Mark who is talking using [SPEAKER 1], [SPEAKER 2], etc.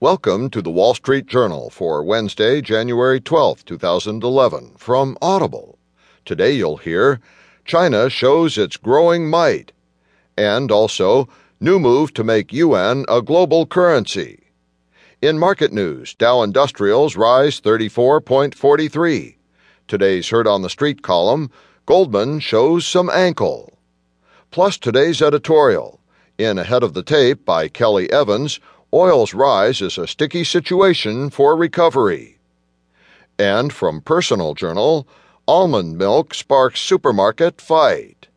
[SPEAKER 1] Welcome to the Wall Street Journal for Wednesday, January 12, 2011, from Audible. Today you'll hear China shows its growing might, and also new move to make yuan a global currency. In market news, Dow Industrials rise 34.43. Today's Heard on the Street column, Goldman shows some ankle. Plus today's editorial, in Ahead of the Tape by Kelly Evans, oil's rise is a sticky situation for recovery. And from Personal Journal, almond milk sparks supermarket fight.